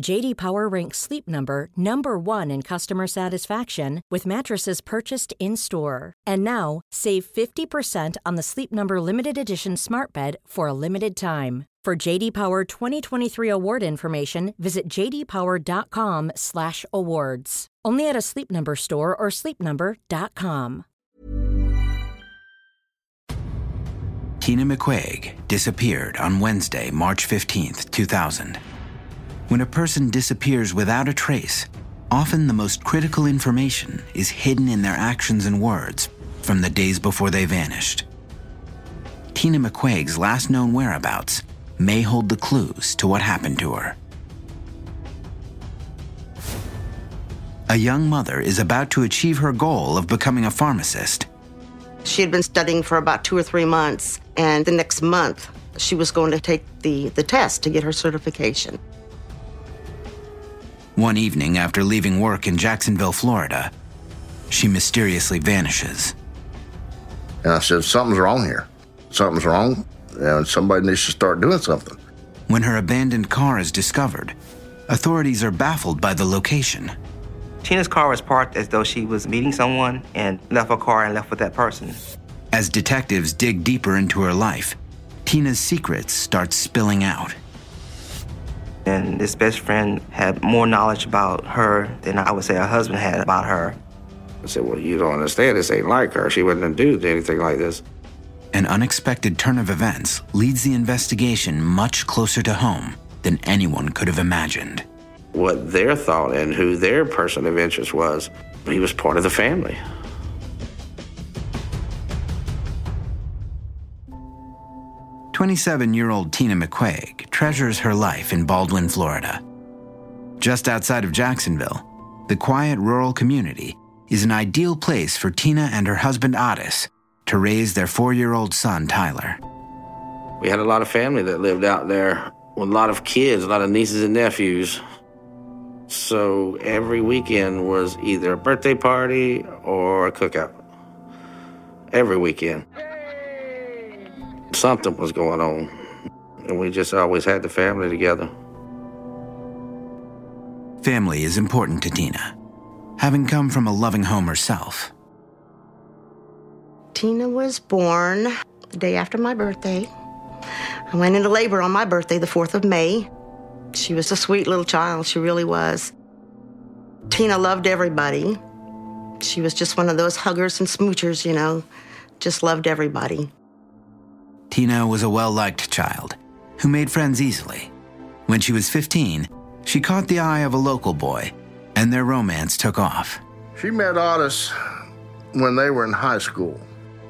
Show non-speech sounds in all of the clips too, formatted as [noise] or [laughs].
JD Power ranks Sleep Number number 1 in customer satisfaction with mattresses purchased in-store. And now, save 50% on the Sleep Number limited edition Smart Bed for a limited time. For JD Power 2023 award information, visit jdpower.com/awards. Only at a Sleep Number store or sleepnumber.com. Tina McQuaig disappeared on Wednesday, March 15th, 2000. When a person disappears without a trace, often the most critical information is hidden in their actions and words from the days before they vanished. Tina McQuaig's last known whereabouts may hold the clues to what happened to her. A young mother is about to achieve her goal of becoming a pharmacist. She had been studying for about two or three months, and the next month she was going to take the, the test to get her certification. One evening after leaving work in Jacksonville, Florida, she mysteriously vanishes. And I said, Something's wrong here. Something's wrong, and somebody needs to start doing something. When her abandoned car is discovered, authorities are baffled by the location. Tina's car was parked as though she was meeting someone and left her car and left with that person. As detectives dig deeper into her life, Tina's secrets start spilling out. And this best friend had more knowledge about her than I would say her husband had about her. I said, Well, you don't understand. This ain't like her. She wouldn't do anything like this. An unexpected turn of events leads the investigation much closer to home than anyone could have imagined. What their thought and who their person of interest was, he was part of the family. Twenty-seven-year-old Tina McQuaig treasures her life in Baldwin, Florida. Just outside of Jacksonville, the quiet rural community is an ideal place for Tina and her husband Otis to raise their four-year-old son Tyler. We had a lot of family that lived out there with a lot of kids, a lot of nieces and nephews. So every weekend was either a birthday party or a cookout. Every weekend. Something was going on. And we just always had the family together. Family is important to Tina, having come from a loving home herself. Tina was born the day after my birthday. I went into labor on my birthday, the 4th of May. She was a sweet little child, she really was. Tina loved everybody. She was just one of those huggers and smoochers, you know, just loved everybody. Tina was a well liked child who made friends easily. When she was 15, she caught the eye of a local boy, and their romance took off. She met Otis when they were in high school.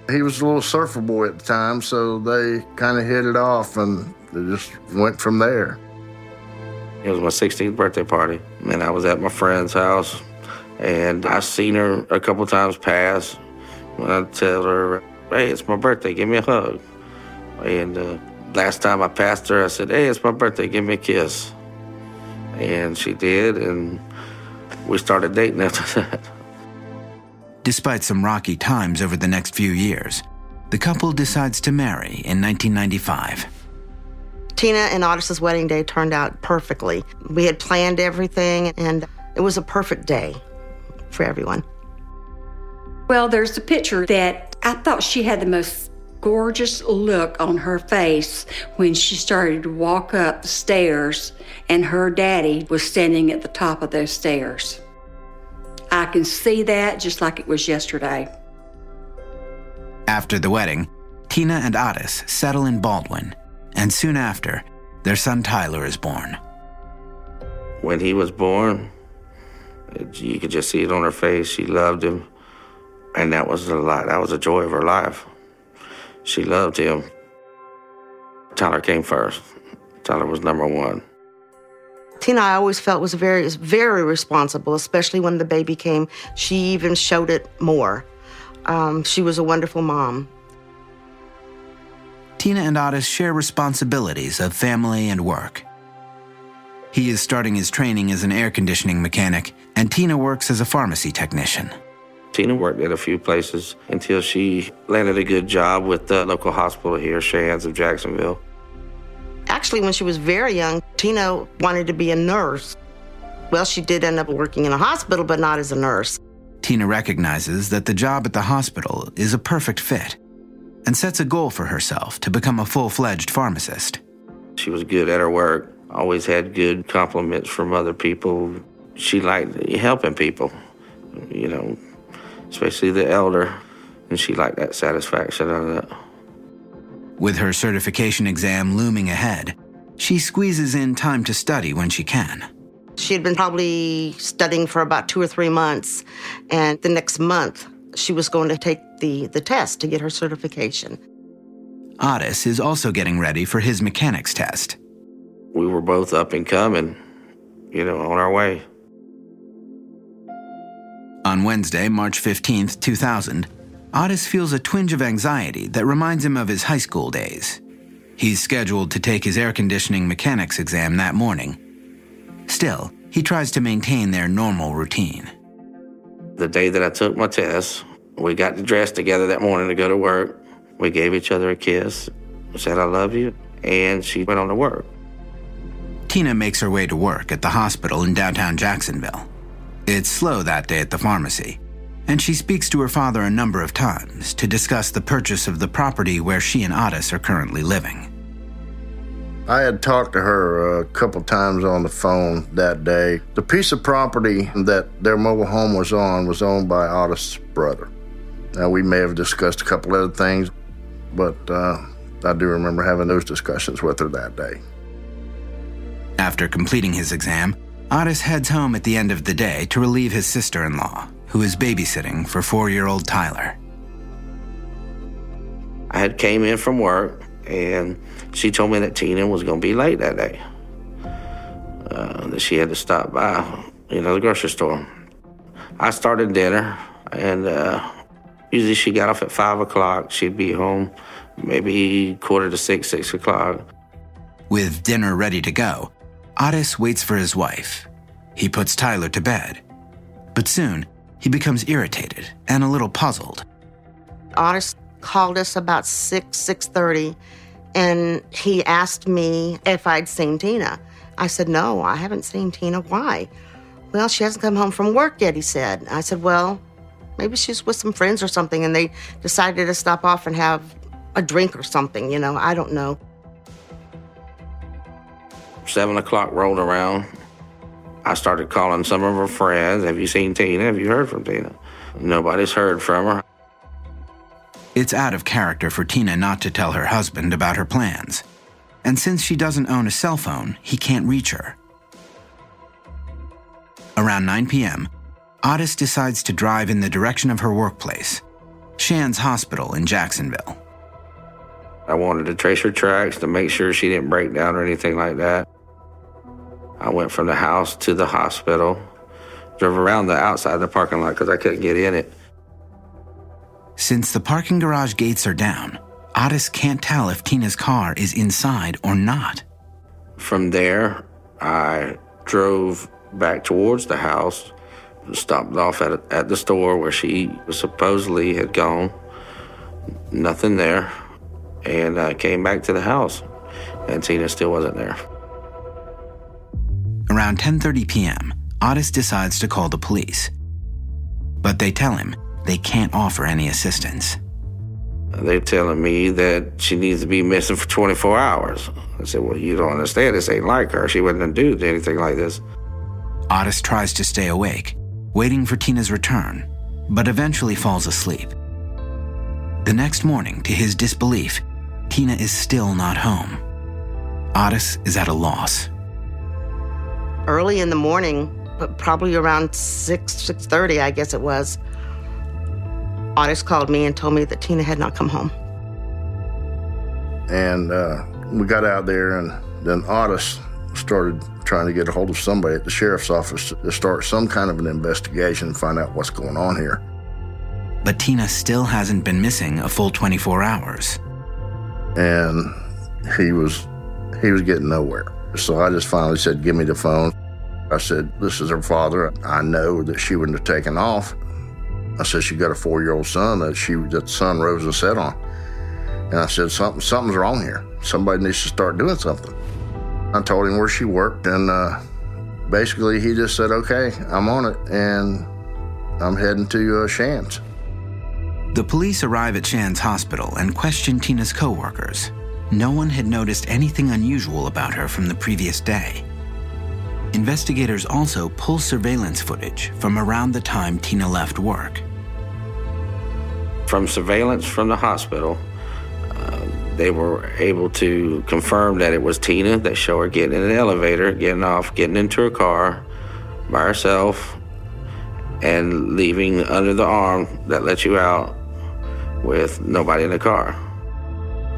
He was a little surfer boy at the time, so they kind of hit it off and they just went from there. It was my 16th birthday party, and I was at my friend's house, and I seen her a couple times pass. And I tell her, "Hey, it's my birthday. Give me a hug." And uh, last time I passed her, I said, "Hey, it's my birthday. Give me a kiss." And she did, and we started dating after [laughs] that. Despite some rocky times over the next few years, the couple decides to marry in 1995. Tina and Otis's wedding day turned out perfectly. We had planned everything, and it was a perfect day for everyone. Well, there's a picture that I thought she had the most gorgeous look on her face when she started to walk up the stairs and her daddy was standing at the top of those stairs. I can see that just like it was yesterday. After the wedding, Tina and Otis settle in Baldwin, and soon after, their son Tyler is born. When he was born, you could just see it on her face. She loved him. And that was a lot. That was a joy of her life. She loved him. Tyler came first. Tyler was number one. Tina, I always felt was very, very responsible, especially when the baby came. She even showed it more. Um, she was a wonderful mom. Tina and Otis share responsibilities of family and work. He is starting his training as an air conditioning mechanic, and Tina works as a pharmacy technician. Tina worked at a few places until she landed a good job with the local hospital here, Shands of Jacksonville. Actually, when she was very young, Tina wanted to be a nurse. Well, she did end up working in a hospital, but not as a nurse. Tina recognizes that the job at the hospital is a perfect fit and sets a goal for herself to become a full fledged pharmacist. She was good at her work, always had good compliments from other people. She liked helping people, you know, especially the elder, and she liked that satisfaction of it. With her certification exam looming ahead, she squeezes in time to study when she can. She had been probably studying for about two or three months, and the next month she was going to take the, the test to get her certification. Otis is also getting ready for his mechanics test. We were both up and coming, you know, on our way. On Wednesday, March 15th, 2000, Otis feels a twinge of anxiety that reminds him of his high school days. He's scheduled to take his air conditioning mechanics exam that morning. Still, he tries to maintain their normal routine. The day that I took my test, we got dressed together that morning to go to work. We gave each other a kiss, said, I love you, and she went on to work. Tina makes her way to work at the hospital in downtown Jacksonville. It's slow that day at the pharmacy, and she speaks to her father a number of times to discuss the purchase of the property where she and Otis are currently living. I had talked to her a couple times on the phone that day. The piece of property that their mobile home was on was owned by Otis' brother. Now, we may have discussed a couple other things, but uh, I do remember having those discussions with her that day. After completing his exam, Otis heads home at the end of the day to relieve his sister in law, who is babysitting for four year old Tyler. I had came in from work and she told me that Tina was going to be late that day. Uh, that she had to stop by, you know, the grocery store. I started dinner, and uh, usually she got off at five o'clock. She'd be home maybe quarter to six, six o'clock. With dinner ready to go, Otis waits for his wife. He puts Tyler to bed. But soon, he becomes irritated and a little puzzled. Otis called us about 6, 6.30, and he asked me if I'd seen Tina. I said, no, I haven't seen Tina. Why? Well, she hasn't come home from work yet, he said. I said, well, maybe she's with some friends or something, and they decided to stop off and have a drink or something, you know, I don't know. Seven o'clock rolled around. I started calling some of her friends. Have you seen Tina? Have you heard from Tina? Nobody's heard from her. It's out of character for Tina not to tell her husband about her plans. And since she doesn't own a cell phone, he can't reach her. Around 9 p.m., Otis decides to drive in the direction of her workplace, Shands Hospital in Jacksonville. I wanted to trace her tracks to make sure she didn't break down or anything like that. I went from the house to the hospital, drove around the outside of the parking lot because I couldn't get in it. Since the parking garage gates are down, Otis can't tell if Tina's car is inside or not. From there, I drove back towards the house, stopped off at, at the store where she supposedly had gone. Nothing there. And I came back to the house. and Tina still wasn't there. Around 10:30 p.m., Otis decides to call the police. But they tell him they can't offer any assistance. They're telling me that she needs to be missing for 24 hours. I said, Well, you don't understand. This ain't like her. She wouldn't have do anything like this. Otis tries to stay awake, waiting for Tina's return, but eventually falls asleep. The next morning, to his disbelief, Tina is still not home. Otis is at a loss. Early in the morning, but probably around 6, 6.30, I guess it was, Otis called me and told me that Tina had not come home. And uh, we got out there, and then Otis started trying to get a hold of somebody at the sheriff's office to start some kind of an investigation and find out what's going on here. But Tina still hasn't been missing a full 24 hours. And he was he was getting nowhere. So I just finally said, "Give me the phone." I said, "This is her father. I know that she wouldn't have taken off." I said, "She got a four-year-old son that she that sun rose and set on." And I said, "Something something's wrong here. Somebody needs to start doing something." I told him where she worked, and uh, basically he just said, "Okay, I'm on it," and I'm heading to uh, Shands. The police arrive at Shands Hospital and question Tina's coworkers. No one had noticed anything unusual about her from the previous day. Investigators also pull surveillance footage from around the time Tina left work. From surveillance from the hospital, uh, they were able to confirm that it was Tina. that showed her getting in an elevator, getting off, getting into her car by herself, and leaving under the arm that let you out with nobody in the car.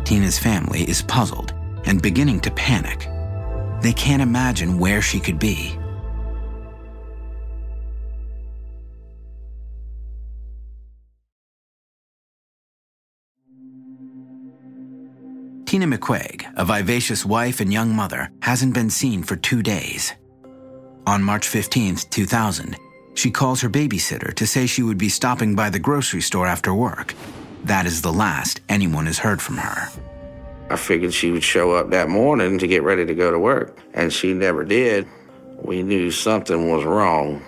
Tina's family is puzzled and beginning to panic. They can't imagine where she could be. Tina McQuaig, a vivacious wife and young mother, hasn't been seen for two days. On March 15, 2000, she calls her babysitter to say she would be stopping by the grocery store after work. That is the last anyone has heard from her. I figured she would show up that morning to get ready to go to work, and she never did. We knew something was wrong.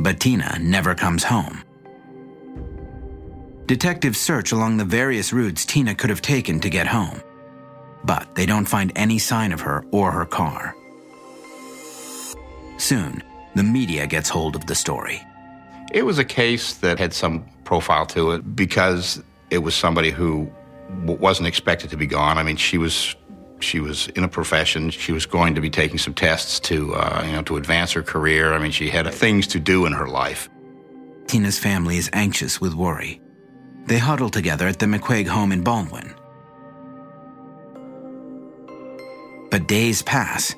But Tina never comes home. Detectives search along the various routes Tina could have taken to get home, but they don't find any sign of her or her car. Soon, the media gets hold of the story. It was a case that had some profile to it because it was somebody who wasn't expected to be gone. I mean, she was she was in a profession. She was going to be taking some tests to uh, you know to advance her career. I mean, she had things to do in her life. Tina's family is anxious with worry. They huddle together at the McQuaig home in Baldwin. But days pass,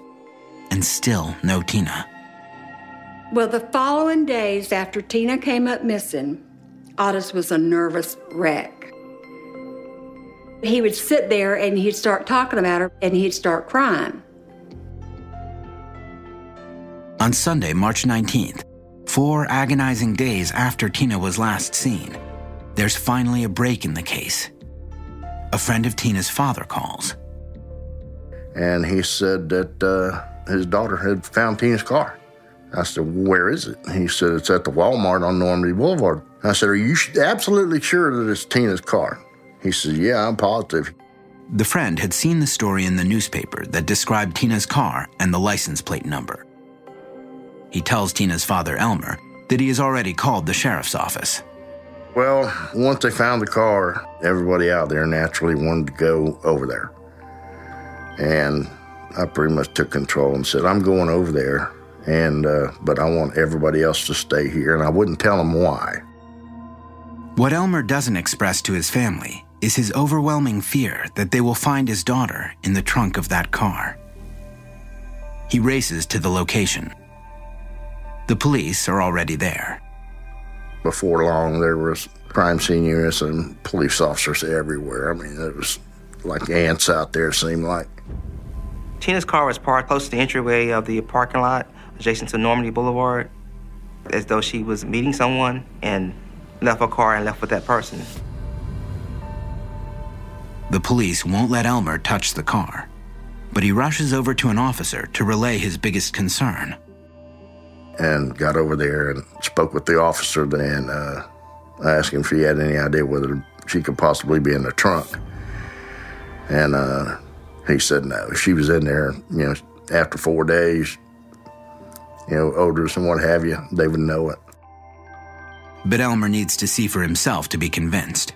and still no Tina. Well, the following days after Tina came up missing, Otis was a nervous wreck. He would sit there and he'd start talking about her and he'd start crying. On Sunday, March 19th, four agonizing days after Tina was last seen, there's finally a break in the case. A friend of Tina's father calls. And he said that uh, his daughter had found Tina's car. I said, Where is it? He said, It's at the Walmart on Normandy Boulevard. I said, Are you absolutely sure that it's Tina's car? He said, Yeah, I'm positive. The friend had seen the story in the newspaper that described Tina's car and the license plate number. He tells Tina's father, Elmer, that he has already called the sheriff's office. Well, once they found the car, everybody out there naturally wanted to go over there. And I pretty much took control and said, I'm going over there and uh, but I want everybody else to stay here, and I wouldn't tell them why. What Elmer doesn't express to his family is his overwhelming fear that they will find his daughter in the trunk of that car. He races to the location. The police are already there. Before long, there was crime scene units and police officers everywhere. I mean, it was like ants out there, seemed like. Tina's car was parked close to the entryway of the parking lot adjacent to Normandy Boulevard, as though she was meeting someone and left her car and left with that person. The police won't let Elmer touch the car. but he rushes over to an officer to relay his biggest concern. And got over there and spoke with the officer then. Uh, I asked him if he had any idea whether she could possibly be in the trunk. And uh, he said no. She was in there, you know, after four days, you know, odors and what have you, they would know it. But Elmer needs to see for himself to be convinced.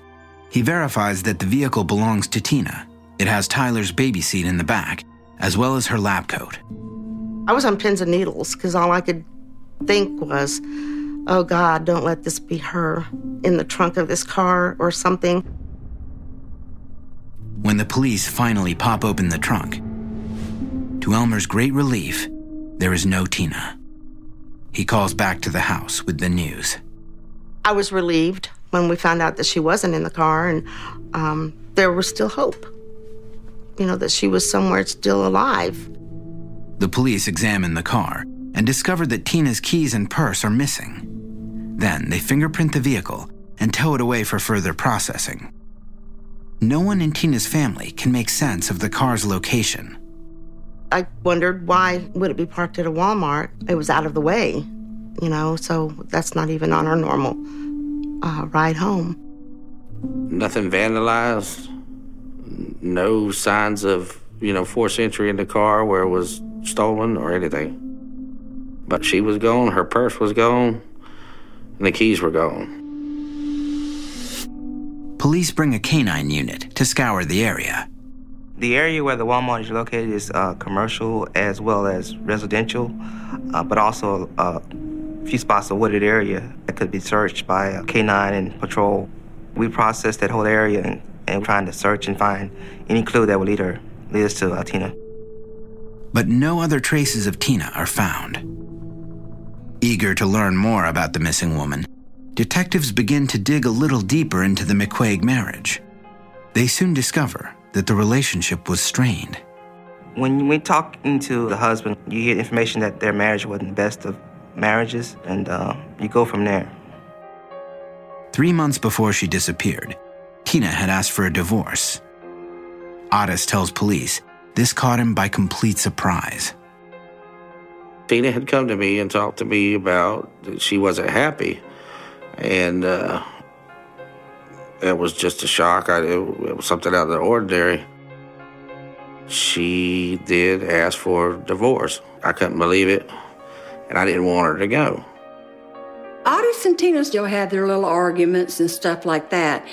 He verifies that the vehicle belongs to Tina. It has Tyler's baby seat in the back, as well as her lab coat. I was on pins and needles because all I could think was, oh God, don't let this be her in the trunk of this car or something. When the police finally pop open the trunk, to Elmer's great relief, there is no Tina. He calls back to the house with the news. I was relieved when we found out that she wasn't in the car and um, there was still hope. You know, that she was somewhere still alive. The police examine the car and discover that Tina's keys and purse are missing. Then they fingerprint the vehicle and tow it away for further processing. No one in Tina's family can make sense of the car's location. I wondered why would it be parked at a Walmart? It was out of the way, you know, so that's not even on our normal uh, ride home. Nothing vandalized. No signs of, you know, forced entry in the car where it was stolen or anything. But she was gone, her purse was gone, and the keys were gone. Police bring a canine unit to scour the area. The area where the Walmart is located is uh, commercial as well as residential, uh, but also uh, a few spots of wooded area that could be searched by a K9 and patrol. We processed that whole area and, and trying to search and find any clue that would lead her lead us to uh, Tina. But no other traces of Tina are found. Eager to learn more about the missing woman, detectives begin to dig a little deeper into the McQuaig marriage. They soon discover that the relationship was strained. When we talk to the husband, you get information that their marriage wasn't the best of marriages, and uh, you go from there. Three months before she disappeared, Tina had asked for a divorce. Otis tells police this caught him by complete surprise. Tina had come to me and talked to me about that she wasn't happy, and uh, it was just a shock. I, it, it was something out of the ordinary. She did ask for divorce. I couldn't believe it, and I didn't want her to go. Otis and Tina still had their little arguments and stuff like that,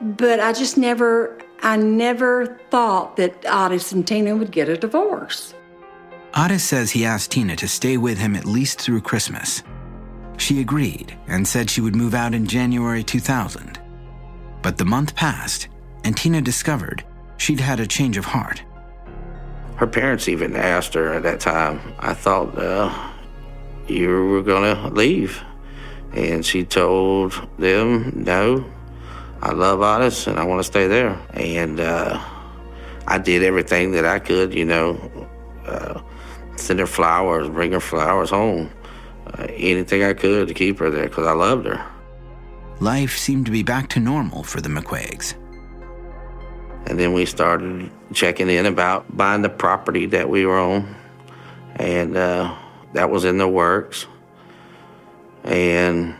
but I just never, I never thought that Otis and Tina would get a divorce. Otis says he asked Tina to stay with him at least through Christmas. She agreed and said she would move out in January 2000. But the month passed, and Tina discovered she'd had a change of heart. Her parents even asked her at that time, I thought uh, you were going to leave. And she told them, no, I love Otis and I want to stay there. And uh, I did everything that I could, you know, uh, send her flowers, bring her flowers home, uh, anything I could to keep her there because I loved her. Life seemed to be back to normal for the McQuaigs. And then we started checking in about buying the property that we were on. And uh, that was in the works. And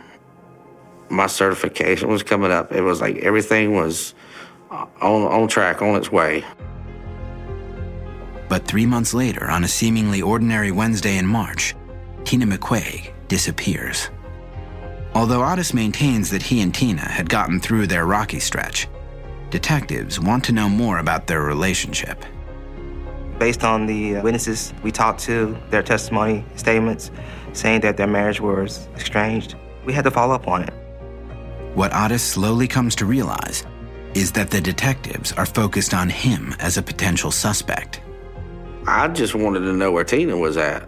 my certification was coming up. It was like everything was on, on track, on its way. But three months later, on a seemingly ordinary Wednesday in March, Tina McQuaig disappears. Although Otis maintains that he and Tina had gotten through their rocky stretch, detectives want to know more about their relationship. Based on the uh, witnesses we talked to, their testimony statements saying that their marriage was estranged, we had to follow up on it. What Otis slowly comes to realize is that the detectives are focused on him as a potential suspect. I just wanted to know where Tina was at.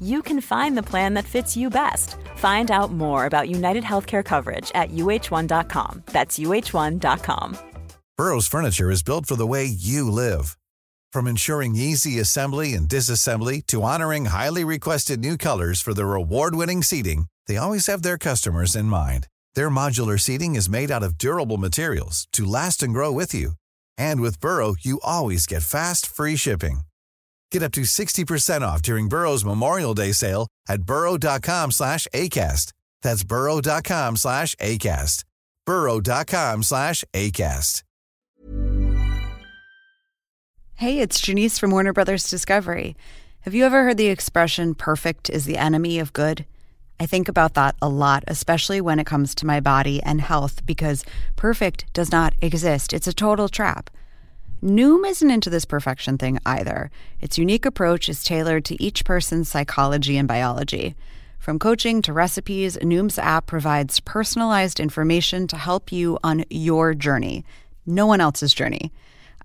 you can find the plan that fits you best. Find out more about United Healthcare coverage at uh1.com. That's uh1.com. Burrow's furniture is built for the way you live. From ensuring easy assembly and disassembly to honoring highly requested new colors for their award winning seating, they always have their customers in mind. Their modular seating is made out of durable materials to last and grow with you. And with Burrow, you always get fast, free shipping. Get up to 60% off during Burrow's Memorial Day sale at burrow.com slash ACAST. That's burrow.com slash ACAST. burrow.com slash ACAST. Hey, it's Janice from Warner Brothers Discovery. Have you ever heard the expression, perfect is the enemy of good? I think about that a lot, especially when it comes to my body and health, because perfect does not exist. It's a total trap. Noom isn't into this perfection thing either. Its unique approach is tailored to each person's psychology and biology. From coaching to recipes, Noom's app provides personalized information to help you on your journey, no one else's journey.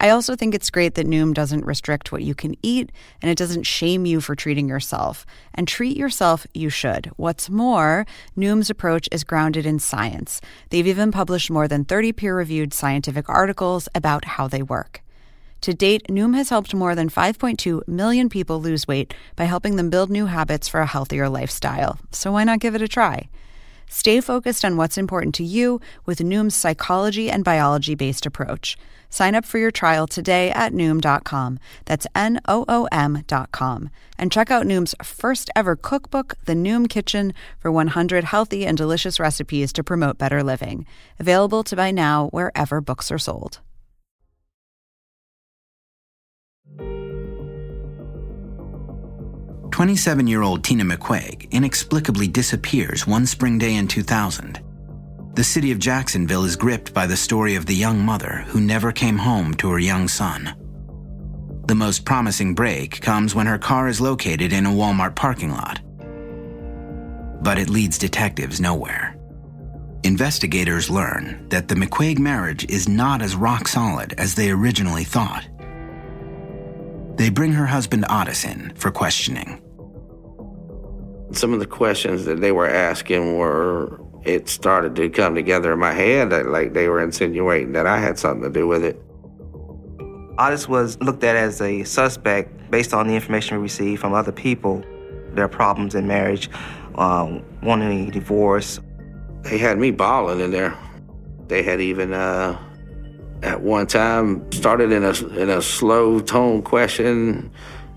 I also think it's great that Noom doesn't restrict what you can eat and it doesn't shame you for treating yourself. And treat yourself, you should. What's more, Noom's approach is grounded in science. They've even published more than 30 peer reviewed scientific articles about how they work. To date, Noom has helped more than 5.2 million people lose weight by helping them build new habits for a healthier lifestyle. So why not give it a try? Stay focused on what's important to you with Noom's psychology and biology based approach. Sign up for your trial today at Noom.com. That's N O O M.com. And check out Noom's first ever cookbook, The Noom Kitchen, for 100 healthy and delicious recipes to promote better living. Available to buy now wherever books are sold. 27 year old Tina McQuaig inexplicably disappears one spring day in 2000. The city of Jacksonville is gripped by the story of the young mother who never came home to her young son. The most promising break comes when her car is located in a Walmart parking lot. But it leads detectives nowhere. Investigators learn that the McQuaig marriage is not as rock solid as they originally thought. They bring her husband Otis in for questioning. Some of the questions that they were asking were, it started to come together in my head that like they were insinuating that I had something to do with it. Otis was looked at as a suspect based on the information we received from other people, their problems in marriage, um, wanting a divorce. They had me bawling in there. They had even, uh, at one time, started in a in a slow tone question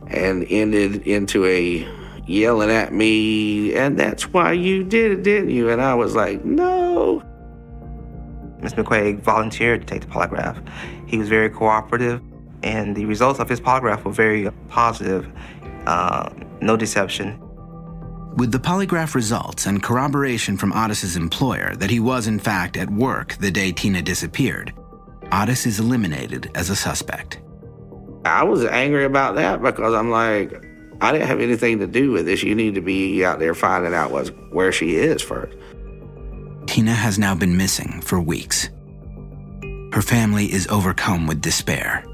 and ended into a yelling at me, and that's why you did it, didn't you? And I was like, no. Ms. McQuaig volunteered to take the polygraph. He was very cooperative, and the results of his polygraph were very positive. Uh, no deception. With the polygraph results and corroboration from Otis's employer that he was in fact at work the day Tina disappeared, Otis is eliminated as a suspect. I was angry about that because I'm like, I didn't have anything to do with this. You need to be out there finding out what's, where she is first. Tina has now been missing for weeks. Her family is overcome with despair.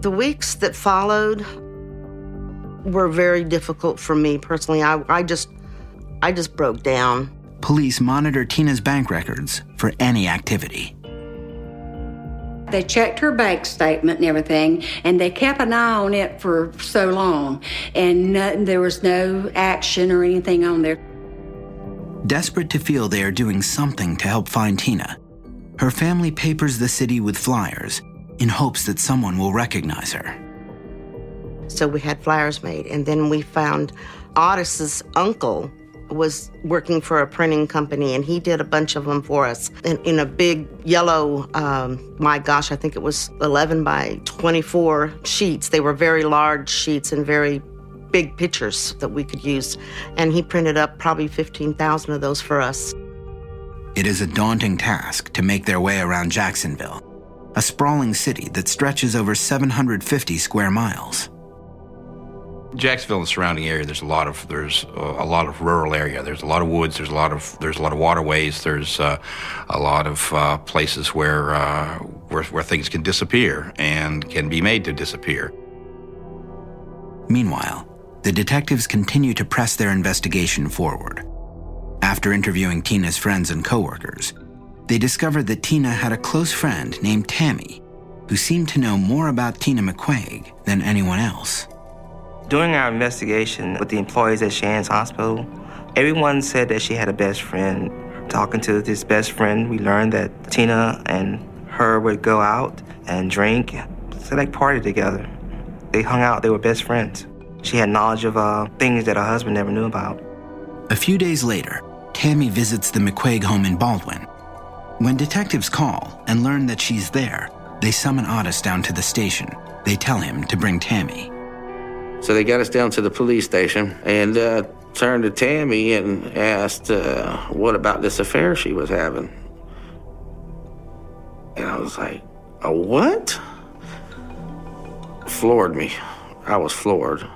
The weeks that followed were very difficult for me personally. I, I just I just broke down. Police monitor Tina's bank records for any activity. They checked her bank statement and everything, and they kept an eye on it for so long, and no, there was no action or anything on there. Desperate to feel they are doing something to help find Tina, her family papers the city with flyers in hopes that someone will recognize her. So we had flyers made, and then we found Otis's uncle was working for a printing company, and he did a bunch of them for us in, in a big yellow, um, my gosh, I think it was 11 by 24 sheets. They were very large sheets and very big pictures that we could use. And he printed up probably 15,000 of those for us. It is a daunting task to make their way around Jacksonville, a sprawling city that stretches over 750 square miles. Jacksonville and the surrounding area, there's a lot of there's a, a, lot of rural area. There's a lot of woods. There's a lot of there's a lot of waterways. There's uh, a lot of uh, places where, uh, where where things can disappear and can be made to disappear. Meanwhile, the detectives continue to press their investigation forward. After interviewing Tina's friends and coworkers, they discovered that Tina had a close friend named Tammy, who seemed to know more about Tina McQuaig than anyone else. During our investigation with the employees at Shands Hospital, everyone said that she had a best friend. Talking to this best friend, we learned that Tina and her would go out and drink, so they party together. They hung out, they were best friends. She had knowledge of uh, things that her husband never knew about. A few days later, Tammy visits the McQuaig home in Baldwin. When detectives call and learn that she's there, they summon Otis down to the station. They tell him to bring Tammy. So they got us down to the police station and uh, turned to Tammy and asked uh, what about this affair she was having. And I was like, a what? Floored me. I was floored.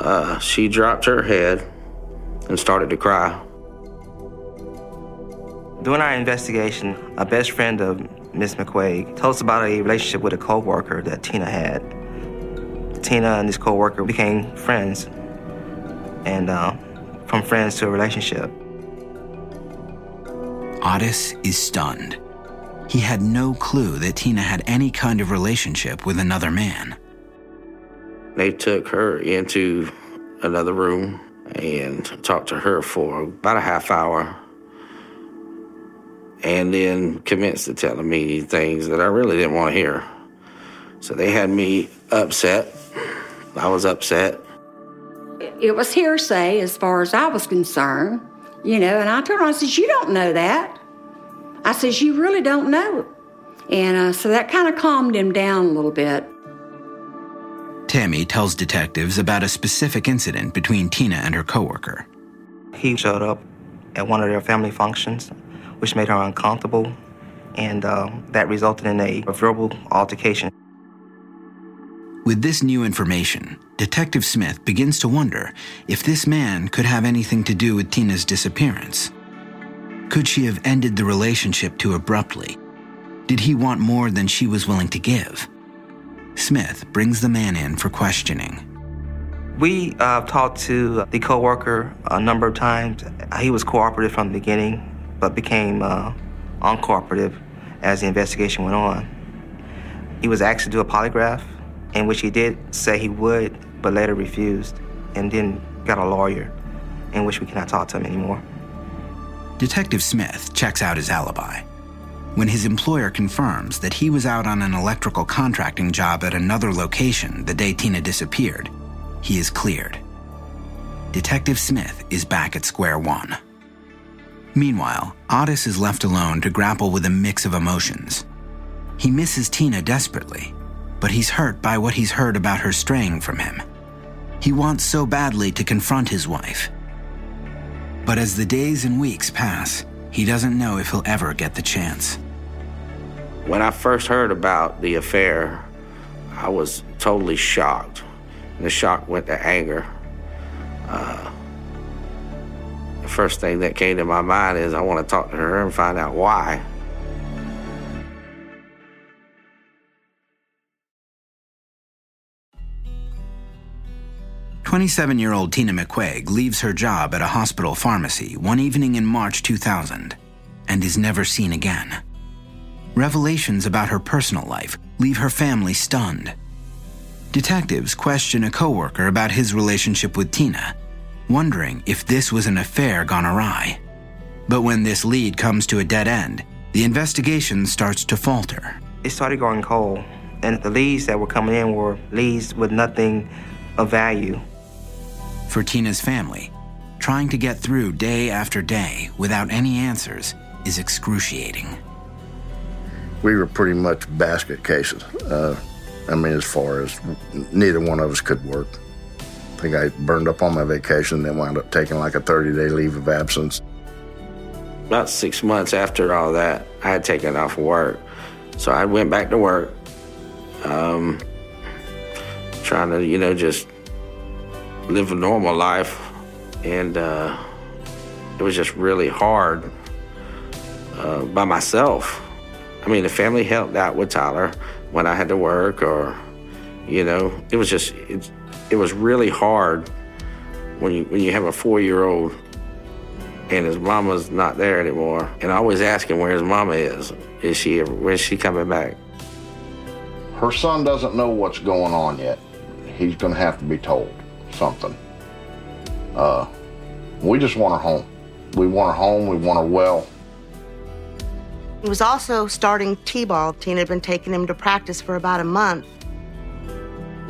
Uh, she dropped her head and started to cry. During our investigation, a best friend of Miss McQuaig told us about a relationship with a co-worker that Tina had. Tina and this co-worker became friends, and uh, from friends to a relationship. Otis is stunned. He had no clue that Tina had any kind of relationship with another man. They took her into another room and talked to her for about a half hour and then commenced to telling me things that I really didn't want to hear. So they had me upset. I was upset. It was hearsay as far as I was concerned, you know, and I told her, I said, You don't know that. I says, You really don't know. And uh, so that kind of calmed him down a little bit. Tammy tells detectives about a specific incident between Tina and her coworker. He showed up at one of their family functions, which made her uncomfortable, and uh, that resulted in a, a verbal altercation. With this new information, Detective Smith begins to wonder if this man could have anything to do with Tina's disappearance. Could she have ended the relationship too abruptly? Did he want more than she was willing to give? Smith brings the man in for questioning. We uh, talked to the coworker a number of times. He was cooperative from the beginning, but became uh, uncooperative as the investigation went on. He was asked to do a polygraph, in which he did say he would, but later refused, and then got a lawyer, in which we cannot talk to him anymore. Detective Smith checks out his alibi. When his employer confirms that he was out on an electrical contracting job at another location the day Tina disappeared, he is cleared. Detective Smith is back at square one. Meanwhile, Otis is left alone to grapple with a mix of emotions. He misses Tina desperately, but he's hurt by what he's heard about her straying from him. He wants so badly to confront his wife. But as the days and weeks pass, he doesn't know if he'll ever get the chance. When I first heard about the affair, I was totally shocked. And the shock went to anger. Uh, the first thing that came to my mind is I want to talk to her and find out why. Twenty-seven-year-old Tina McQuaig leaves her job at a hospital pharmacy one evening in March 2000 and is never seen again. Revelations about her personal life leave her family stunned. Detectives question a coworker about his relationship with Tina, wondering if this was an affair gone awry. But when this lead comes to a dead end, the investigation starts to falter. It started going cold, and the leads that were coming in were leads with nothing of value. For Tina's family, trying to get through day after day without any answers is excruciating. We were pretty much basket cases. Uh, I mean, as far as neither one of us could work. I think I burned up on my vacation, then wound up taking like a 30 day leave of absence. About six months after all that, I had taken off work. So I went back to work, um, trying to, you know, just live a normal life. And uh, it was just really hard uh, by myself. I mean, the family helped out with Tyler when I had to work, or, you know, it was just, it, it was really hard when you, when you have a four year old and his mama's not there anymore. And I always asking where his mama is. Is she, when's she coming back? Her son doesn't know what's going on yet. He's going to have to be told something. Uh, we just want her home. We want her home. We want her well. He was also starting T-ball. Tina had been taking him to practice for about a month.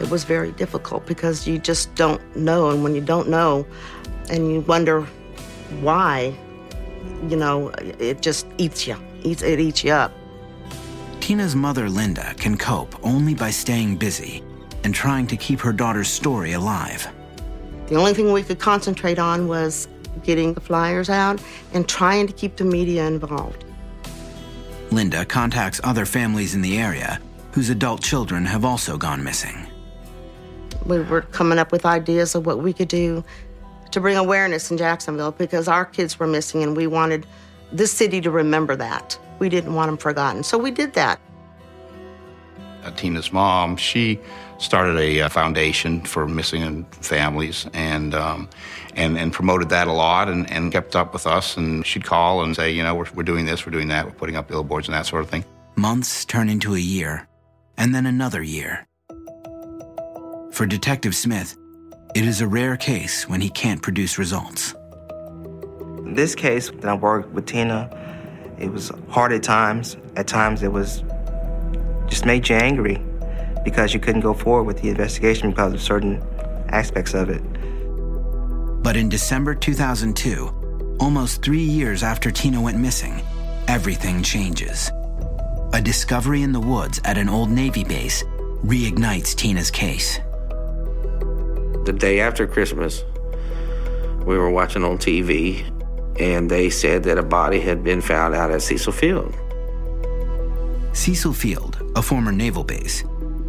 It was very difficult because you just don't know, and when you don't know, and you wonder why, you know, it just eats you. Eats, it eats you up. Tina's mother, Linda, can cope only by staying busy and trying to keep her daughter's story alive. The only thing we could concentrate on was getting the flyers out and trying to keep the media involved. Linda contacts other families in the area whose adult children have also gone missing. We were coming up with ideas of what we could do to bring awareness in Jacksonville because our kids were missing and we wanted this city to remember that. We didn't want them forgotten. So we did that. Tina's mom, she started a uh, foundation for missing families and, um, and, and promoted that a lot and, and kept up with us. And she'd call and say, you know, we're, we're doing this, we're doing that, we're putting up billboards and that sort of thing. Months turn into a year, and then another year. For Detective Smith, it is a rare case when he can't produce results. This case that I worked with Tina, it was hard at times. At times it was just made you angry because you couldn't go forward with the investigation because of certain aspects of it. But in December 2002, almost three years after Tina went missing, everything changes. A discovery in the woods at an old Navy base reignites Tina's case. The day after Christmas, we were watching on TV, and they said that a body had been found out at Cecil Field. Cecil Field, a former naval base,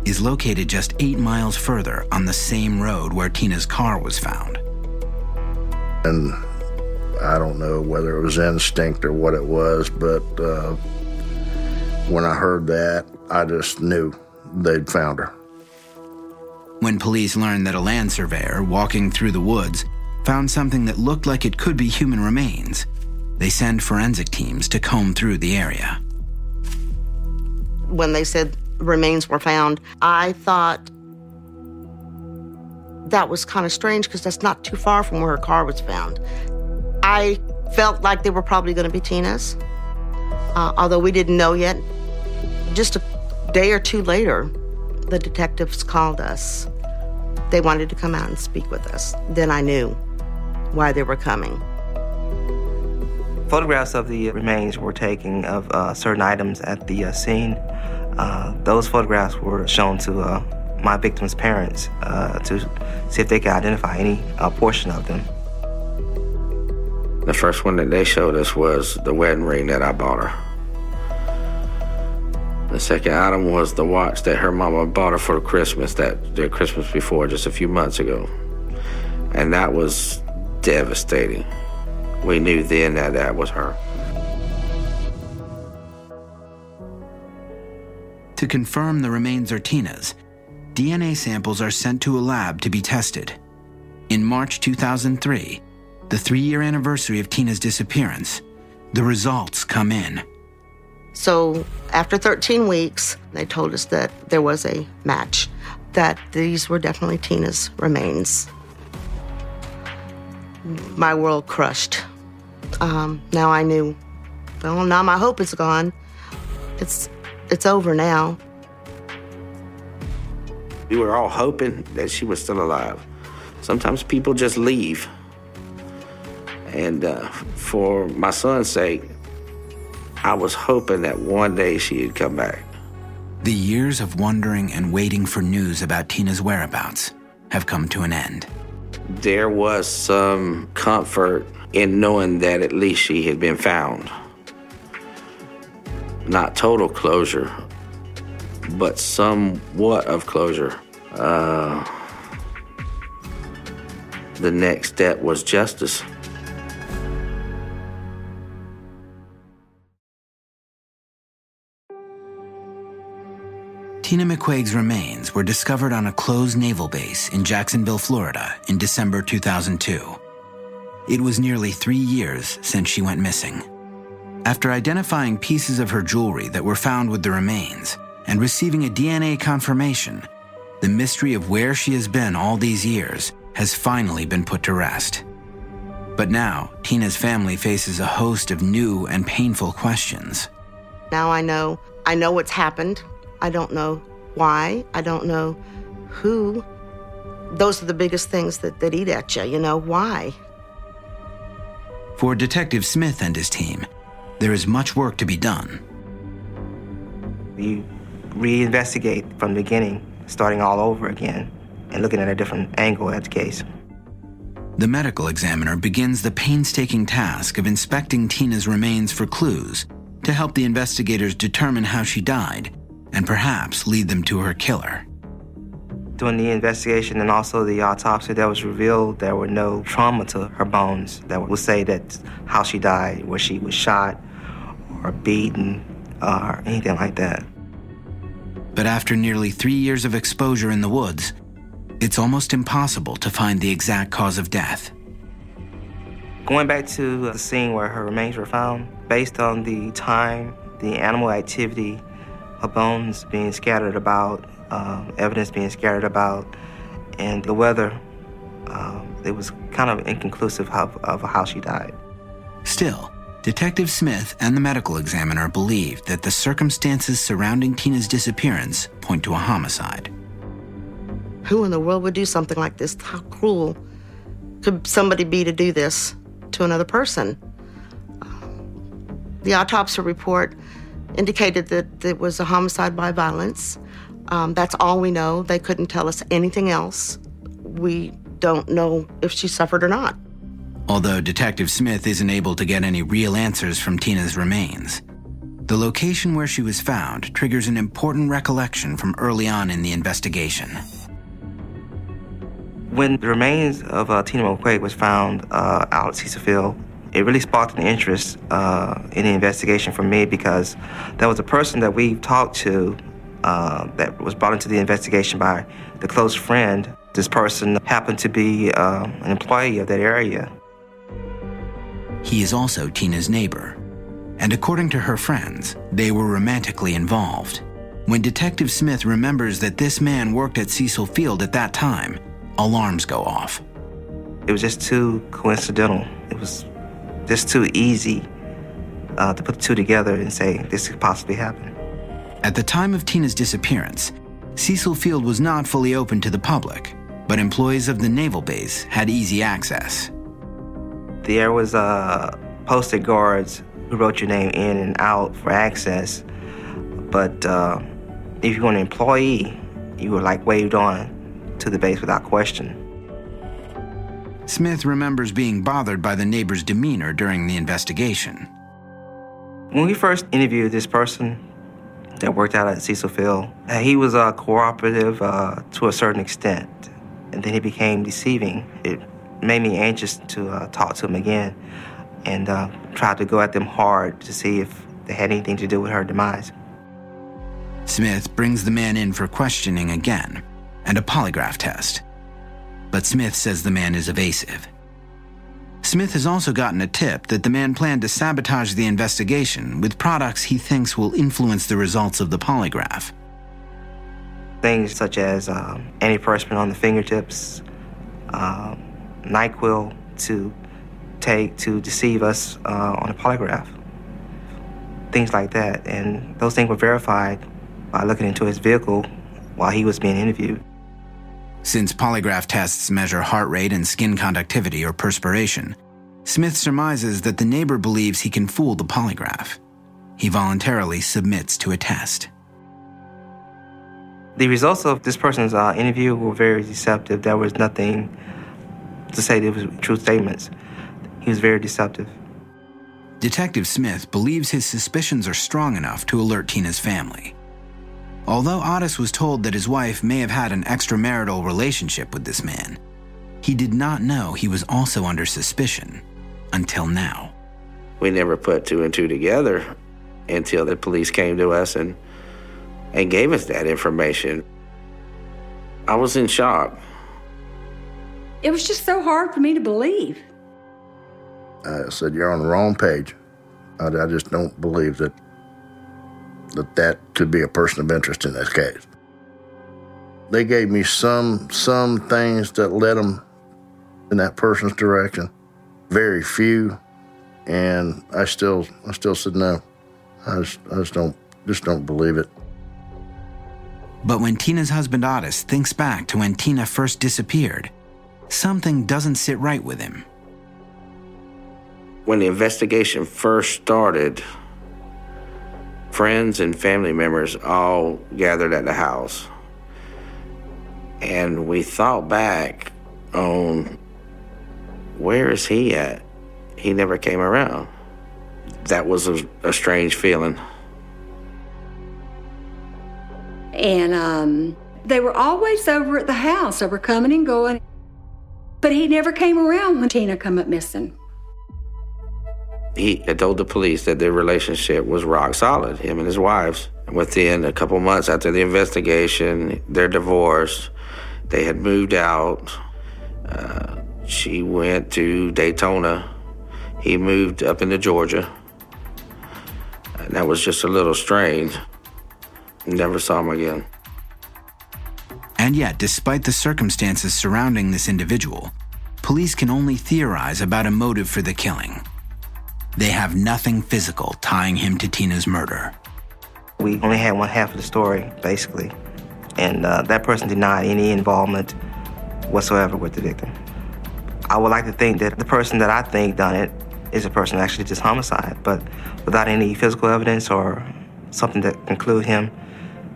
is located just eight miles further on the same road where Tina's car was found. And I don't know whether it was instinct or what it was, but uh, when I heard that, I just knew they'd found her. When police learned that a land surveyor walking through the woods found something that looked like it could be human remains, they send forensic teams to comb through the area. When they said remains were found, I thought that was kind of strange because that's not too far from where her car was found. I felt like they were probably going to be Tina's, uh, although we didn't know yet. Just a day or two later, the detectives called us. They wanted to come out and speak with us. Then I knew why they were coming. Photographs of the remains were taken of uh, certain items at the uh, scene. Uh, those photographs were shown to uh, my victim's parents uh, to see if they could identify any uh, portion of them. The first one that they showed us was the wedding ring that I bought her. The second item was the watch that her mama bought her for Christmas, that the Christmas before, just a few months ago. And that was devastating. We knew then that that was her. To confirm the remains are Tina's, DNA samples are sent to a lab to be tested. In March 2003, the three year anniversary of Tina's disappearance, the results come in. So after 13 weeks, they told us that there was a match, that these were definitely Tina's remains. My world crushed. Um, now I knew Well, now my hope is gone. It's it's over now. We were all hoping that she was still alive. Sometimes people just leave. And uh, for my son's sake, I was hoping that one day she'd come back. The years of wondering and waiting for news about Tina's whereabouts have come to an end. There was some comfort in knowing that at least she had been found. Not total closure, but somewhat of closure. Uh, the next step was justice. Tina McQuaig's remains were discovered on a closed naval base in Jacksonville, Florida in December 2002. It was nearly three years since she went missing. After identifying pieces of her jewelry that were found with the remains and receiving a DNA confirmation, the mystery of where she has been all these years has finally been put to rest. But now, Tina's family faces a host of new and painful questions. Now I know. I know what's happened. I don't know why. I don't know who. Those are the biggest things that, that eat at you, you know, why? For Detective Smith and his team, there is much work to be done. You reinvestigate from the beginning, starting all over again, and looking at a different angle at the case. The medical examiner begins the painstaking task of inspecting Tina's remains for clues to help the investigators determine how she died and perhaps lead them to her killer. During the investigation and also the autopsy, that was revealed there were no trauma to her bones that would say that how she died, where she was shot or beaten or anything like that. But after nearly three years of exposure in the woods, it's almost impossible to find the exact cause of death. Going back to the scene where her remains were found, based on the time, the animal activity, her bones being scattered about, um, evidence being scattered about, and the weather. Um, it was kind of inconclusive of, of how she died. Still, Detective Smith and the medical examiner believe that the circumstances surrounding Tina's disappearance point to a homicide. Who in the world would do something like this? How cruel could somebody be to do this to another person? The autopsy report indicated that it was a homicide by violence. Um, that's all we know. They couldn't tell us anything else. We don't know if she suffered or not. Although Detective Smith isn't able to get any real answers from Tina's remains, the location where she was found triggers an important recollection from early on in the investigation. When the remains of uh, Tina McQuaig was found uh, out at Cecil Field, it really sparked an interest uh, in the investigation for me because there was a person that we talked to uh, that was brought into the investigation by the close friend. This person happened to be uh, an employee of that area. He is also Tina's neighbor, and according to her friends, they were romantically involved. When Detective Smith remembers that this man worked at Cecil Field at that time, alarms go off. It was just too coincidental. It was just too easy uh, to put the two together and say this could possibly happen. At the time of Tina's disappearance, Cecil Field was not fully open to the public, but employees of the naval base had easy access. There was uh, posted guards who wrote your name in and out for access, but uh, if you were an employee, you were like waved on to the base without question. Smith remembers being bothered by the neighbor's demeanor during the investigation. When we first interviewed this person that worked out at Cecil Field, uh, he was uh, cooperative uh, to a certain extent, and then he became deceiving. It made me anxious to uh, talk to him again and uh, tried to go at them hard to see if they had anything to do with her demise. Smith brings the man in for questioning again and a polygraph test but Smith says the man is evasive. Smith has also gotten a tip that the man planned to sabotage the investigation with products he thinks will influence the results of the polygraph. Things such as um, antiperspirant on the fingertips, um, NyQuil to take to deceive us uh, on a polygraph. things like that. And those things were verified by looking into his vehicle while he was being interviewed. Since polygraph tests measure heart rate and skin conductivity or perspiration, Smith surmises that the neighbor believes he can fool the polygraph. He voluntarily submits to a test. The results of this person's uh, interview were very deceptive. There was nothing to say that was true statements. He was very deceptive. Detective Smith believes his suspicions are strong enough to alert Tina's family. Although Otis was told that his wife may have had an extramarital relationship with this man, he did not know he was also under suspicion until now. We never put two and two together until the police came to us and and gave us that information. I was in shock. It was just so hard for me to believe. I said, "You're on the wrong page." I, I just don't believe that that that could be a person of interest in this case. They gave me some some things that led them in that person's direction. Very few, and I still I still said no. I just, I just don't just don't believe it. But when Tina's husband Otis thinks back to when Tina first disappeared, something doesn't sit right with him. When the investigation first started, friends and family members all gathered at the house. And we thought back on where is he at? He never came around. That was a, a strange feeling. And um, they were always over at the house. They were coming and going. But he never came around when Tina come up missing. He had told the police that their relationship was rock solid, him and his wives. Within a couple months after the investigation, they're divorced. They had moved out. Uh, she went to Daytona. He moved up into Georgia. And that was just a little strange. Never saw him again. And yet, despite the circumstances surrounding this individual, police can only theorize about a motive for the killing. They have nothing physical tying him to Tina's murder. We only had one half of the story, basically. And uh, that person denied any involvement whatsoever with the victim. I would like to think that the person that I think done it is a person actually just homicide, but without any physical evidence or something that conclude him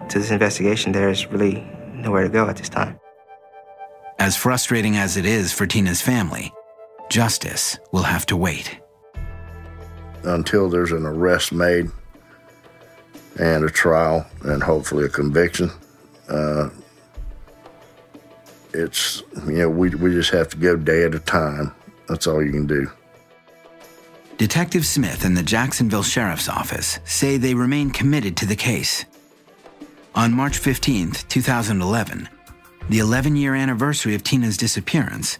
to this investigation, there's really nowhere to go at this time. As frustrating as it is for Tina's family, justice will have to wait. Until there's an arrest made and a trial and hopefully a conviction, uh, it's, you know, we, we just have to go day at a time. That's all you can do. Detective Smith and the Jacksonville Sheriff's Office say they remain committed to the case. On March 15, 2011, the 11 year anniversary of Tina's disappearance,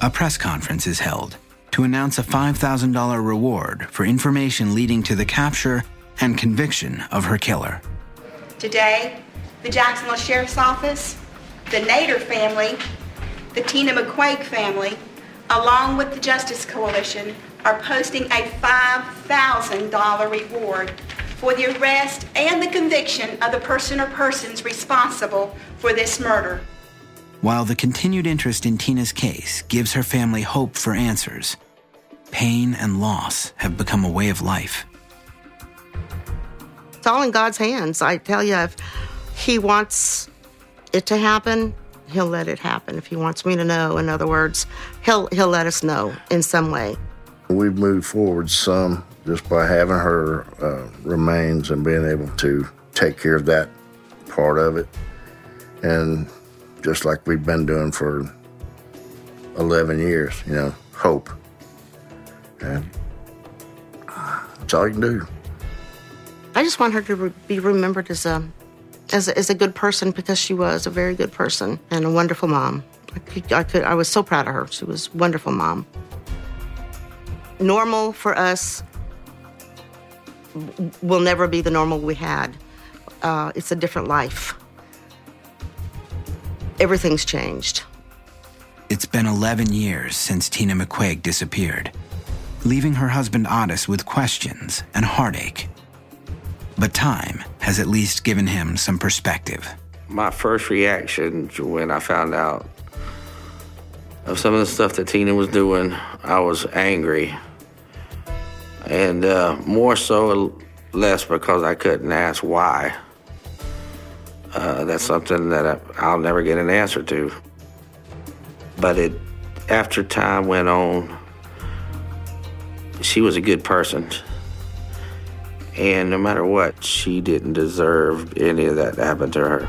a press conference is held to announce a $5,000 reward for information leading to the capture and conviction of her killer. Today, the Jacksonville Sheriff's Office, the Nader family, the Tina McQuaig family, along with the Justice Coalition, are posting a $5,000 reward for the arrest and the conviction of the person or persons responsible for this murder. While the continued interest in Tina's case gives her family hope for answers, pain and loss have become a way of life. It's all in God's hands. I tell you, if He wants it to happen, He'll let it happen. If He wants me to know, in other words, He'll He'll let us know in some way. We've moved forward some just by having her uh, remains and being able to take care of that part of it. And just like we've been doing for 11 years, you know, hope. And that's all you can do. I just want her to re- be remembered as a, as a as a good person because she was a very good person and a wonderful mom. I could, I could I was so proud of her. She was a wonderful mom. Normal for us will never be the normal we had. Uh, it's a different life. Everything's changed. It's been 11 years since Tina McQuaig disappeared, leaving her husband Otis with questions and heartache. But time has at least given him some perspective. My first reaction when I found out of some of the stuff that Tina was doing, I was angry. And uh, more so, less because I couldn't ask why. Uh, that's something that I, I'll never get an answer to. But it, after time went on, she was a good person. And no matter what, she didn't deserve any of that to happen to her.